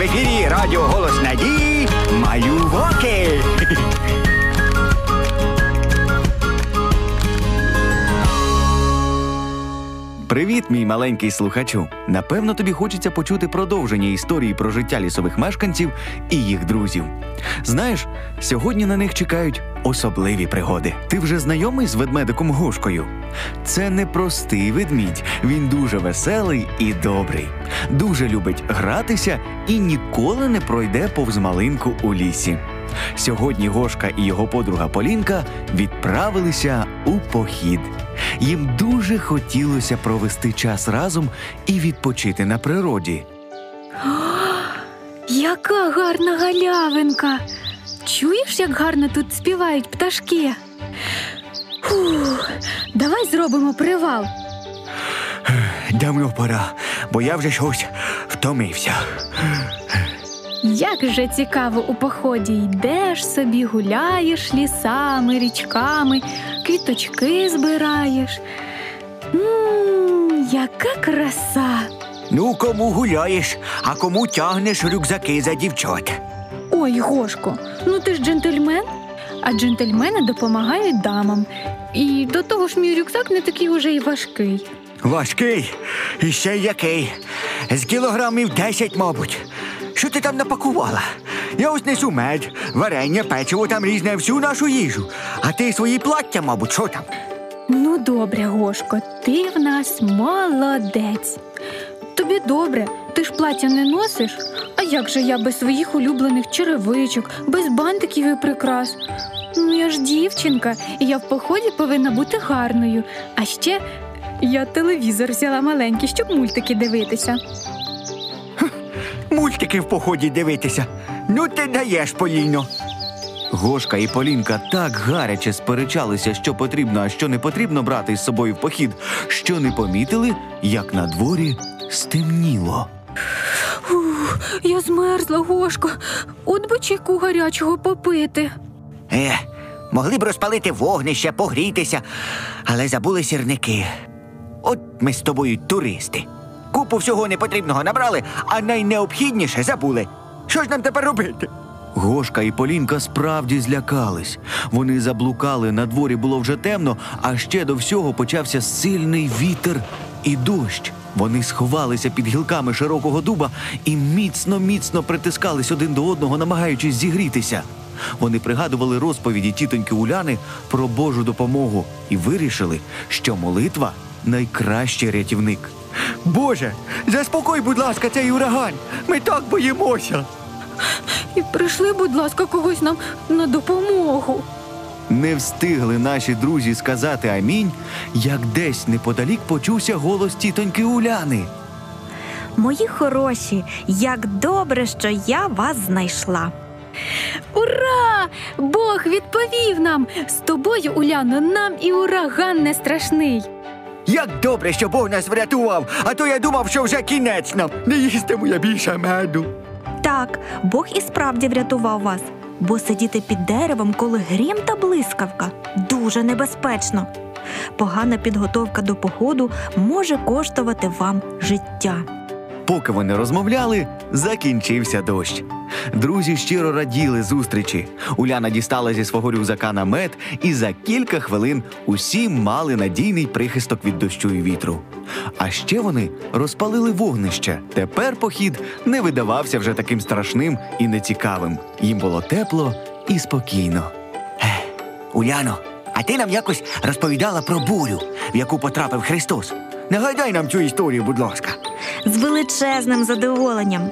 в ефірі Радіо Голос Надії Малюваки. Привіт, мій маленький слухачу. Напевно, тобі хочеться почути продовження історії про життя лісових мешканців і їх друзів. Знаєш, сьогодні на них чекають особливі пригоди. Ти вже знайомий з ведмедиком Гошкою? Це не простий ведмідь, він дуже веселий і добрий, дуже любить гратися і ніколи не пройде повз малинку у лісі. Сьогодні Гошка і його подруга Полінка відправилися у похід. Їм дуже хотілося провести час разом і відпочити на природі. Яка гарна галявинка! Чуєш, як гарно тут співають пташки? Фух, давай зробимо привал. Давно пора, бо я вже щось втомився. Як же цікаво у поході йдеш собі, гуляєш лісами, річками, квіточки збираєш. Мм, яка краса! Ну, кому гуляєш, а кому тягнеш рюкзаки за дівчат. Ой, Гошко, ну ти ж джентльмен, а джентльмени допомагають дамам. І до того ж мій рюкзак не такий уже й важкий. Важкий і ще який. З кілограмів десять, мабуть. Що ти там напакувала? Я ось несу мед, варення, печиво там різне, всю нашу їжу. А ти свої плаття, мабуть, що там? Ну, добре, Гошко, ти в нас молодець. Тобі добре, ти ж плаття не носиш. А як же я без своїх улюблених черевичок, без бантиків і прикрас? Ну, я ж дівчинка, і я в поході повинна бути гарною. А ще я телевізор взяла маленький, щоб мультики дивитися. Мультики в поході дивитися. Ну ти даєш, Поліно. Гошка і Полінка так гаряче сперечалися, що потрібно, а що не потрібно брати з собою в похід, що не помітили, як на дворі стемніло. Ух, я змерзла, Гошко. От би чайку гарячого попити. Е, могли б розпалити вогнище, погрітися, але забули сірники. От ми з тобою туристи. Купу всього непотрібного набрали, а найнеобхідніше забули. Що ж нам тепер робити? Гошка і Полінка справді злякались. Вони заблукали, на дворі було вже темно, а ще до всього почався сильний вітер і дощ. Вони сховалися під гілками широкого дуба і міцно, міцно притискались один до одного, намагаючись зігрітися. Вони пригадували розповіді тітоньки Уляни про Божу допомогу і вирішили, що молитва найкращий рятівник. Боже, заспокой, будь ласка, цей ураган. Ми так боїмося. І прийшли, будь ласка, когось нам на допомогу. Не встигли наші друзі сказати амінь, як десь неподалік почувся голос тітоньки Уляни. Мої хороші, як добре, що я вас знайшла. Ура! Бог відповів нам! З тобою, Уляно, нам і ураган не страшний. Як добре, що Бог нас врятував, а то я думав, що вже кінець нам. Не їстиму я більше меду. Так, Бог і справді врятував вас, бо сидіти під деревом, коли грім та блискавка, дуже небезпечно. Погана підготовка до походу може коштувати вам життя. Поки вони розмовляли, закінчився дощ. Друзі щиро раділи зустрічі. Уляна дістала зі свого рюкзака намет, і за кілька хвилин усі мали надійний прихисток від дощу і вітру. А ще вони розпалили вогнище. Тепер похід не видавався вже таким страшним і нецікавим. Їм було тепло і спокійно. Уляно, а ти нам якось розповідала про бурю, в яку потрапив Христос. Нагадай нам цю історію, будь ласка. З величезним задоволенням.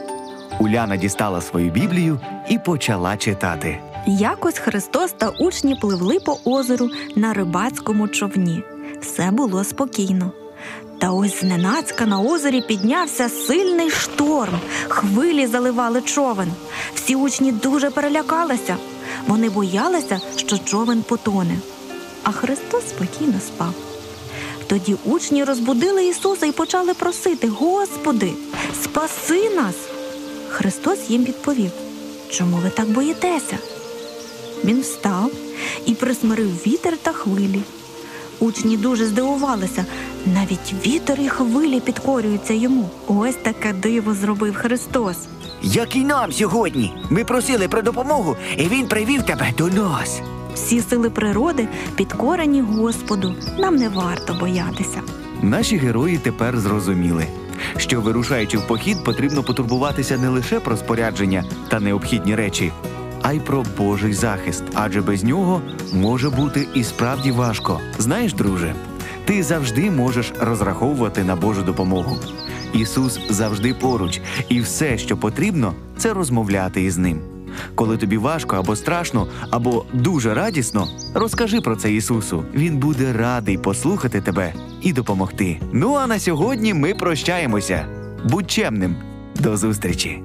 Уляна дістала свою біблію і почала читати. Якось Христос та учні пливли по озеру на рибацькому човні. Все було спокійно. Та ось зненацька на озері піднявся сильний шторм, хвилі заливали човен. Всі учні дуже перелякалися. Вони боялися, що човен потоне. А Христос спокійно спав. Тоді учні розбудили Ісуса і почали просити: Господи, спаси нас! Христос їм відповів: Чому ви так боїтеся? Він встав і присмирив вітер та хвилі. Учні дуже здивувалися. Навіть вітер і хвилі підкорюються йому. Ось таке диво зробив Христос. як і нам сьогодні. Ми просили про допомогу, і він привів тебе до нас. Всі сили природи підкорені Господу. Нам не варто боятися. Наші герої тепер зрозуміли, що вирушаючи в похід, потрібно потурбуватися не лише про спорядження та необхідні речі, а й про Божий захист, адже без нього може бути і справді важко. Знаєш, друже, ти завжди можеш розраховувати на Божу допомогу. Ісус завжди поруч, і все, що потрібно, це розмовляти із ним. Коли тобі важко або страшно, або дуже радісно, розкажи про це Ісусу. Він буде радий послухати тебе і допомогти. Ну а на сьогодні ми прощаємося. Будь чемним. До зустрічі!